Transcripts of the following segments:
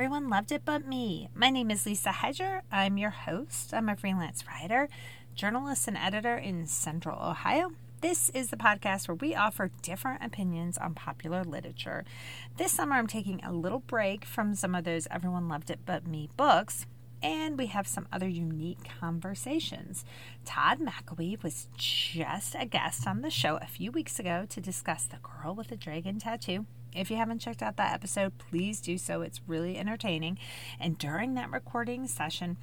Everyone Loved It But Me. My name is Lisa Hedger. I'm your host. I'm a freelance writer, journalist, and editor in Central Ohio. This is the podcast where we offer different opinions on popular literature. This summer, I'm taking a little break from some of those Everyone Loved It But Me books and we have some other unique conversations. Todd McElwee was just a guest on the show a few weeks ago to discuss The Girl with the Dragon Tattoo. If you haven't checked out that episode, please do so. It's really entertaining. And during that recording session,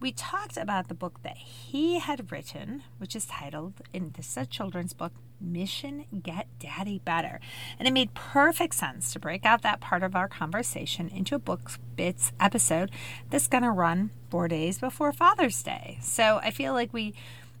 we talked about the book that he had written, which is titled, in this is a children's book, Mission Get Daddy Better. And it made perfect sense to break out that part of our conversation into a book bits episode that's going to run four days before Father's Day. So I feel like we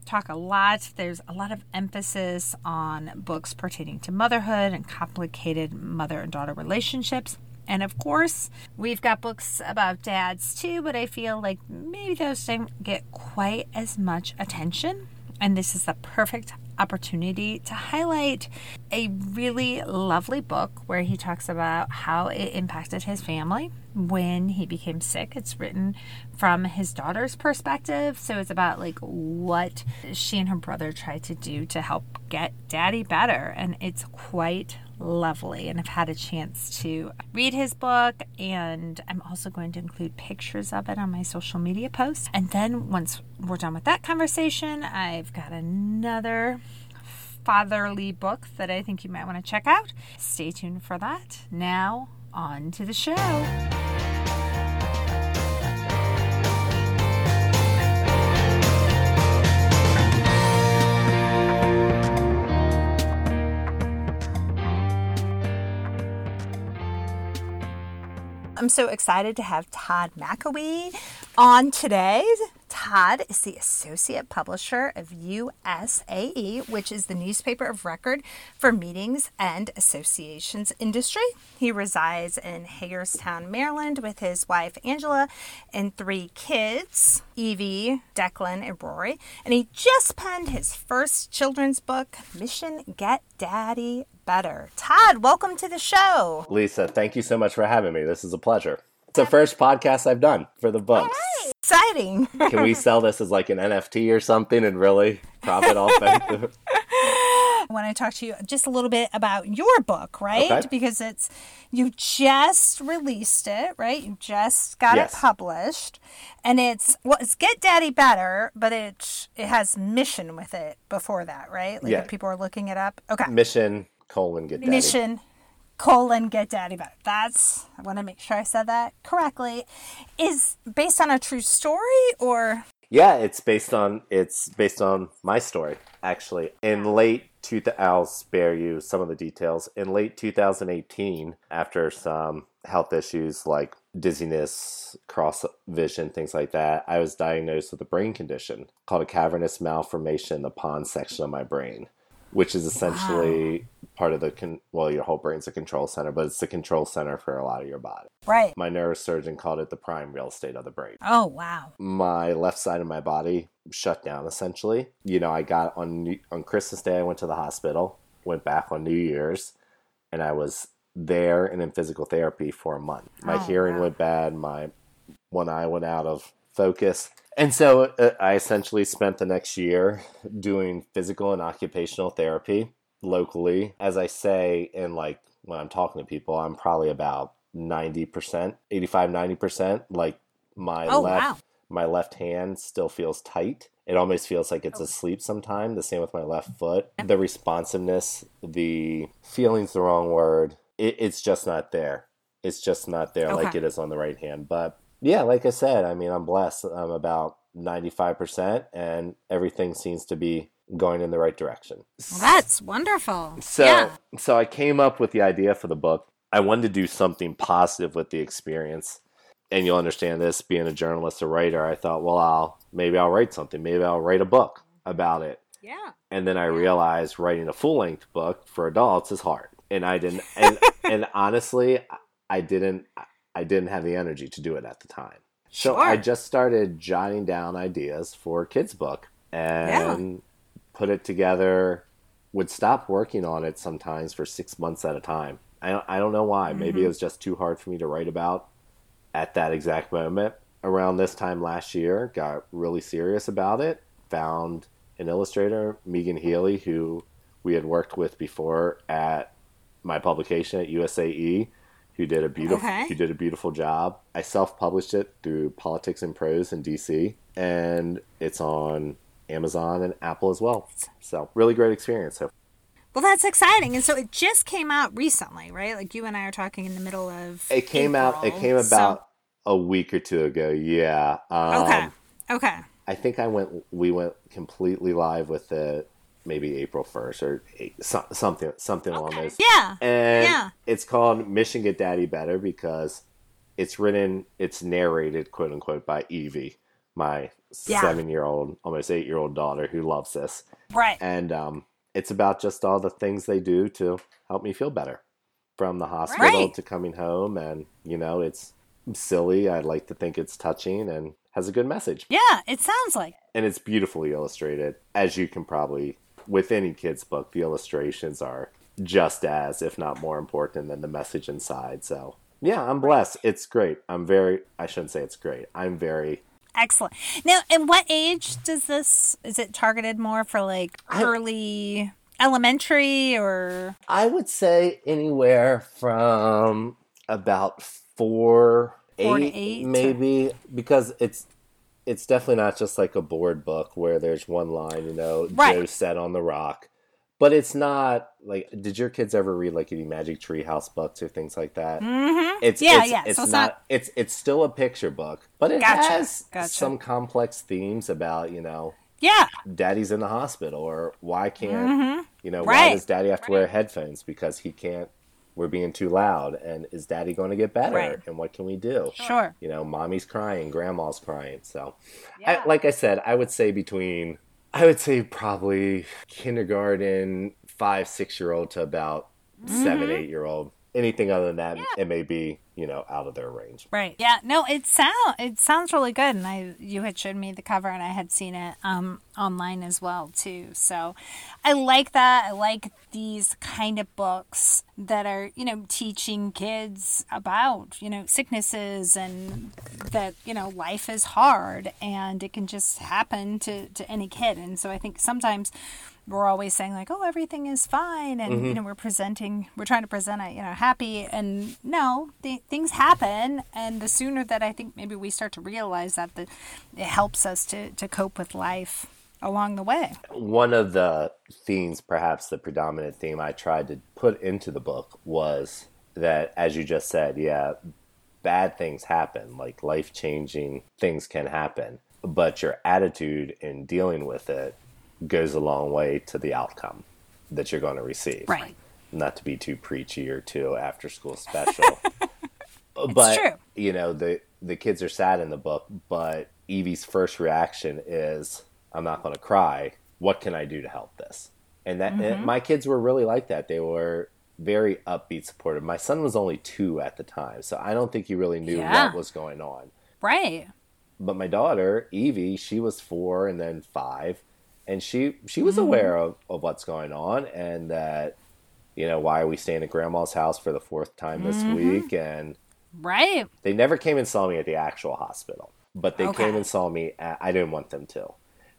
talk a lot. There's a lot of emphasis on books pertaining to motherhood and complicated mother and daughter relationships. And of course, we've got books about dads too, but I feel like maybe those don't get quite as much attention. And this is the perfect opportunity to highlight a really lovely book where he talks about how it impacted his family when he became sick. It's written from his daughter's perspective. So it's about like what she and her brother tried to do to help get daddy better. And it's quite lovely. And I've had a chance to read his book, and I'm also going to include pictures of it on my social media posts. And then once we're done with that conversation, I've got another fatherly book that I think you might want to check out. Stay tuned for that. Now, on to the show. I'm so excited to have Todd McElwee on today. Todd is the associate publisher of USAE, which is the newspaper of record for meetings and associations industry. He resides in Hagerstown, Maryland, with his wife Angela and three kids, Evie, Declan, and Rory. And he just penned his first children's book, Mission Get Daddy better. Todd, welcome to the show. Lisa, thank you so much for having me. This is a pleasure. It's the first podcast I've done for the books. Right. Exciting. Can we sell this as like an NFT or something and really profit off it? when I want to talk to you just a little bit about your book, right? Okay. Because it's you just released it, right? You just got Yes. it published, and it's well, it's Get Daddy Better, but it it has mission with it before that, right? Like Yeah. if people are looking it up, okay. Mission colon get daddy. Mission colon get daddy better. That's I want to make sure I said that correctly. Is based on a true story or Yeah, it's based on it's based on my story actually. In late two, I'll spare you some of the details. In late 2018, after some health issues like dizziness, cross vision, things like that, I was diagnosed with a brain condition called a cavernous malformation in the pons section of my brain, which is essentially part of the con- well, your whole brain's a control center, but it's the control center for a lot of your body. right? My neurosurgeon called it the prime real estate of the brain Oh wow. my left side of my body shut down essentially. You know, I got on New- on Christmas Day I went to the hospital, went back on New Year's, and I was there and in physical therapy for a month. My Oh, hearing wow. went bad, my one eye went out of focus. And so uh, I essentially spent the next year doing physical and occupational therapy locally. As I say and like when I'm talking to people, I'm probably about 90%, 85 90% like my Oh, left wow. my left hand still feels tight. It almost feels like it's asleep sometime. The same with my left foot. The responsiveness, the feeling's the wrong word. It, it's just not there. It's just not there like it is on the right hand. But yeah, like I said, I mean, I'm blessed. I'm about 95%, and everything seems to be going in the right direction. Well, that's wonderful. So, yeah. so I came up with the idea for the book. I wanted to do something positive with the experience, and you'll understand this. Being a journalist, a writer, I thought, well, I'll maybe I'll write something. Maybe I'll write a book about it. Yeah. And then I realized writing a full length book for adults is hard, and I didn't. And, and honestly, I didn't. I didn't have the energy to do it at the time. So Sure. I just started jotting down ideas for a kids book and put it together. Would stop working on it sometimes for six months at a time. I don't, I don't know why. Maybe mm-hmm. it was just too hard for me to write about at that exact moment. Around this time last year, got really serious about it. Found an illustrator, Megan Healy, who we had worked with before at my publication at USAE, who did a beautiful Okay. who did a beautiful job. I self-published it through Politics and Prose in DC, and it's on Amazon and Apple as well. So really great experience. So Well, that's exciting. And so it just came out recently, right? Like you and I are talking in the middle of. it came out. It April, came so- about a week or two ago. Yeah. Um, okay. Okay. I think I went. We went completely live with it maybe April first or eight, so, something something along those. Yeah. And Yeah. it's called Mission Get Daddy Better because it's written, it's narrated, quote unquote, by Evie, my Yeah. seven year old, almost eight year old daughter who loves this. Right. And um, it's about just all the things they do to help me feel better from the hospital Right. to coming home. And, you know, it's silly. I like to think it's touching and has a good message. Yeah. It sounds like. And it's beautifully illustrated. As you can probably, with any kid's book, the illustrations are just as, if not more important than the message inside. So, yeah, I'm blessed. It's great. I'm very, I shouldn't say it's great. I'm very Excellent. Now, and what age does this? Is it targeted more for like I- early elementary or? I would say anywhere from about four, Four eight, eight, or- maybe, because it's it's definitely not just like a board book where there's one line, you know, Right. Joe said on the rock. But it's not like. Did your kids ever read like any Magic Tree House books or things like that? Mm-hmm. It's Yeah, it's, yeah, It's so it's not, not- It's it's still a picture book, but it Gotcha, has gotcha. some complex themes about you know Yeah. daddy's in the hospital or why can't you know why Mm-hmm. Does daddy have to wear headphones because he can't we're being too loud and is daddy going to get better Right. and what can we do Sure. you know mommy's crying grandma's crying so Yeah. I, like i said i would say between i would say probably kindergarten five six year old to about seven Mm-hmm. eight year old anything other than that it may be you know out of their range Right. Yeah. No, it sound it sounds really good, and I you had showed me the cover, and I had seen it um online as well too. So, I like that. I like these kind of books that are you know teaching kids about you know sicknesses and that you know life is hard and it can just happen to to any kid, and so I think sometimes we're always saying like oh everything is fine and you mm-hmm. know we're presenting we're trying to present it you know happy and no th- things happen and the sooner that i think maybe we start to realize that the, it helps us to to cope with life along the way. One of the themes, perhaps the predominant theme I tried to put into the book was that, as you just said, yeah, bad things happen, like life changing things can happen, but your attitude in dealing with it goes a long way to the outcome that you're going to receive. right. Not to be too preachy or too after school special. but you know the the kids are sad in the book but evie's first reaction is i'm not going to cry. What can i do to help this? And that Mm-hmm. and my kids were really like that. They were very upbeat supportive. My son was only two at the time so i don't think he really knew Yeah. what was going on. Right. But my daughter evie she was four and then five and she she Mm-hmm. was aware of, of what's going on and that you know why are we staying at grandma's house for the fourth time this Mm-hmm. week and right they never came and saw me at the actual hospital, but they Okay. came and saw me. At, I didn't want them to.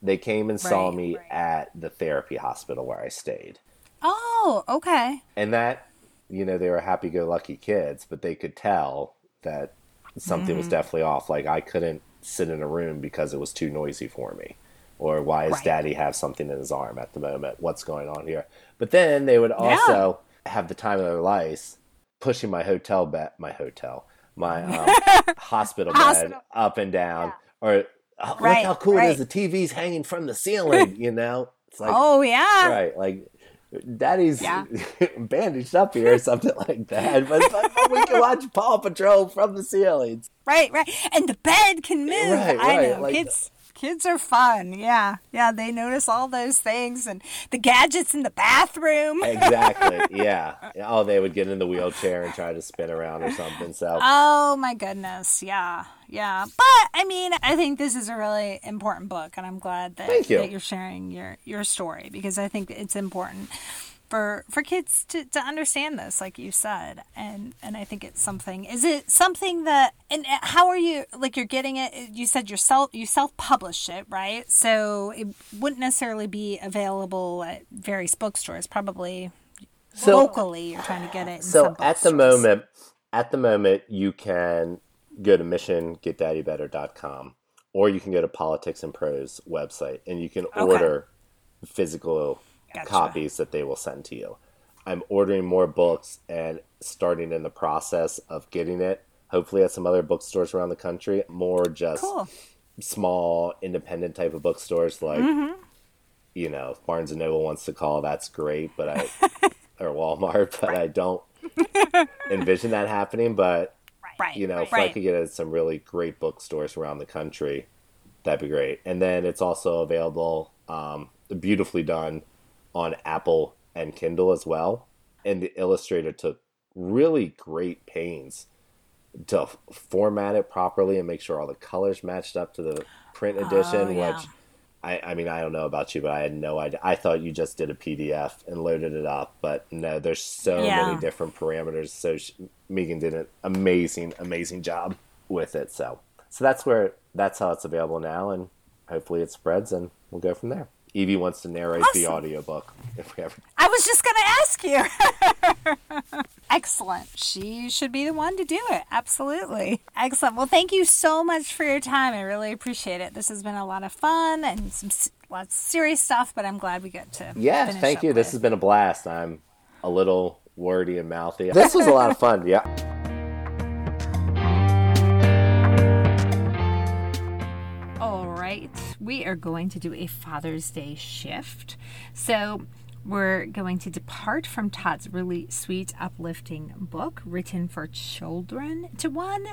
They came and saw me right. at the therapy hospital where I stayed, oh okay and that you know they were happy-go-lucky kids, but they could tell that something Mm-hmm. was definitely off. Like I couldn't sit in a room because it was too noisy for me. Or why does Right. daddy have something in his arm at the moment? What's going on here? But then they would also have the time of their lives pushing my hotel bed, my hotel, my um, hospital bed Hospital. up and down. Or oh, Right, look how cool it is the TV's hanging from the ceiling, you know? It's like, oh yeah right, like daddy's Yeah. bandaged up here or something like that. But, but, we can watch Paw Patrol from the ceilings. right right and the bed can move Right, i right, know like- kids kids are fun yeah yeah they notice all those things and the gadgets in the bathroom Exactly. Yeah. Oh, they would get in the wheelchair and try to spin around or something. So Oh my goodness, yeah, yeah. But I mean, I think this is a really important book, and I'm glad that, Thank you. that you're sharing your your story because I think it's important for for kids to, to understand this like you said and and i think it's something is it something that and uh, how are you like you're getting it you said yourself you self-published it right so it wouldn't necessarily be available at various bookstores probably so, locally you're trying to get it so at the moment at the moment you can go to missiongetdaddybetter.com or you can go to politics and prose website and you can okay. order physical gotcha. copies that they will send to you. I'm ordering more books and starting in the process of getting it. Hopefully, at some other bookstores around the country, more just cool. small independent type of bookstores like, mm-hmm. you know, Barnes and Noble wants to call. That's great, but I or Walmart, but right. I don't envision that happening. But right. you know, right. if I could get it at some really great bookstores around the country, that'd be great. And then it's also available, um, beautifully done on Apple and Kindle as well. And the illustrator took really great pains to format it properly and make sure all the colors matched up to the print oh, edition, oh, yeah. which I, I mean, I don't know about you, but I had no idea. I thought you just did a PDF and loaded it up, but no, there's so yeah. many different parameters. So she, Megan did an amazing, amazing job with it. So, so that's where that's how it's available now, and hopefully it spreads, and we'll go from there. Evie wants to narrate awesome. the audiobook if we ever. I was just going to ask you. Excellent. She should be the one to do it. Absolutely. Excellent. Well, thank you so much for your time. I really appreciate it. This has been a lot of fun and some lots of serious stuff, but I'm glad we get to. Yeah, thank you. With. This has been a blast. I'm a little wordy and mouthy. This was a lot of fun. Yeah. We are going to do a Father's Day shift. So, we're going to depart from Todd's really sweet, uplifting book written for children to one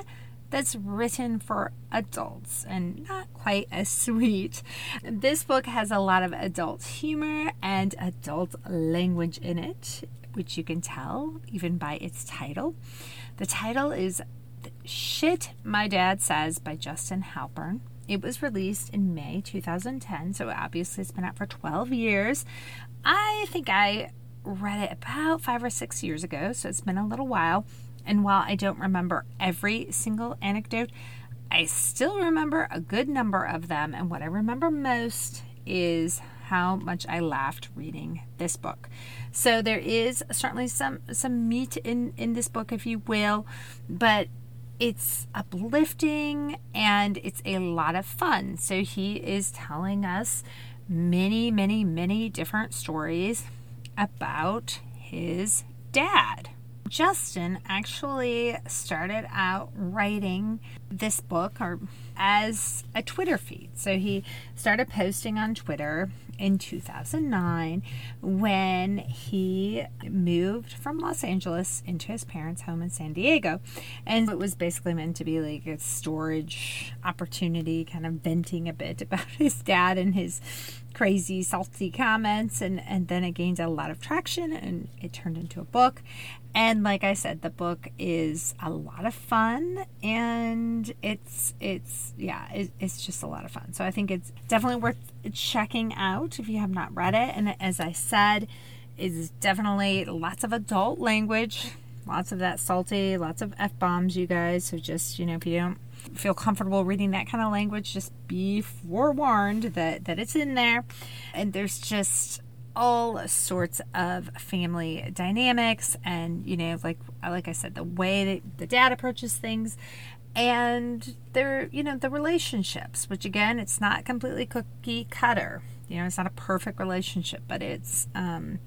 that's written for adults and not quite as sweet. This book has a lot of adult humor and adult language in it, which you can tell even by its title. The title is Shit My Dad Says by Justin Halpern. It was released in May 2010, so obviously it's been out for 12 years. I think I read it about five or six years ago, so it's been a little while. And while I don't remember every single anecdote, I still remember a good number of them. And what I remember most is how much I laughed reading this book. So there is certainly some some meat in in this book, if you will, but it's uplifting and it's a lot of fun. So he is telling us many, many, many different stories about his dad. Justin actually started out writing this book or as a Twitter feed. So he started posting on Twitter in 2009 when he moved from Los Angeles into his parents' home in San Diego. And it was basically meant to be like a storage opportunity, kind of venting a bit about his dad and his crazy salty comments. And and then it gained a lot of traction and it turned into a book. And like i said the book is a lot of fun and it's it's yeah it, it's just a lot of fun. So i think it's definitely worth checking out if you have not read it. And as i said is definitely lots of adult language lots of that salty lots of f-bombs you guys. So just you know if you don't feel comfortable reading that kind of language just be forewarned that that it's in there. And there's just all sorts of family dynamics and you know like like I said the way that the dad approaches things and their you know the relationships which again it's not completely cookie cutter you know it's not a perfect relationship but it's um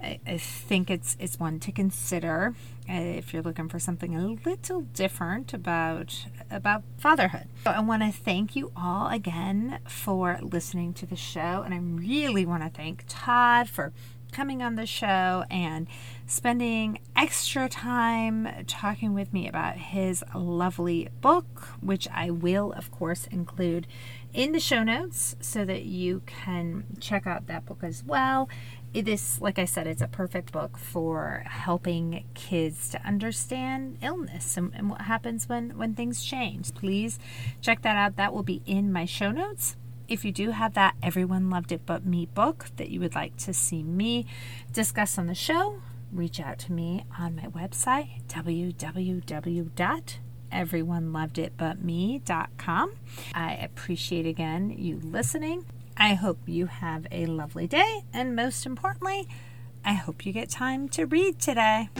I, I think it's it's one to consider uh, if you're looking for something a little different about about fatherhood. So I want to thank you all again for listening to the show, and I really want to thank Todd for coming on the show and spending extra time talking with me about his lovely book, which I will, of course, include in the show notes so that you can check out that book as well. It is like i said it's a perfect book for helping kids to understand illness and, and, what happens when when things change. Please check that out. That will be in my show notes If you do have that Everyone Loved It But Me book that you would like to see me discuss on the show, reach out to me on my website, www.everyoneloveditbutme.com. I appreciate again you listening. I hope you have a lovely day, and most importantly, I hope you get time to read today.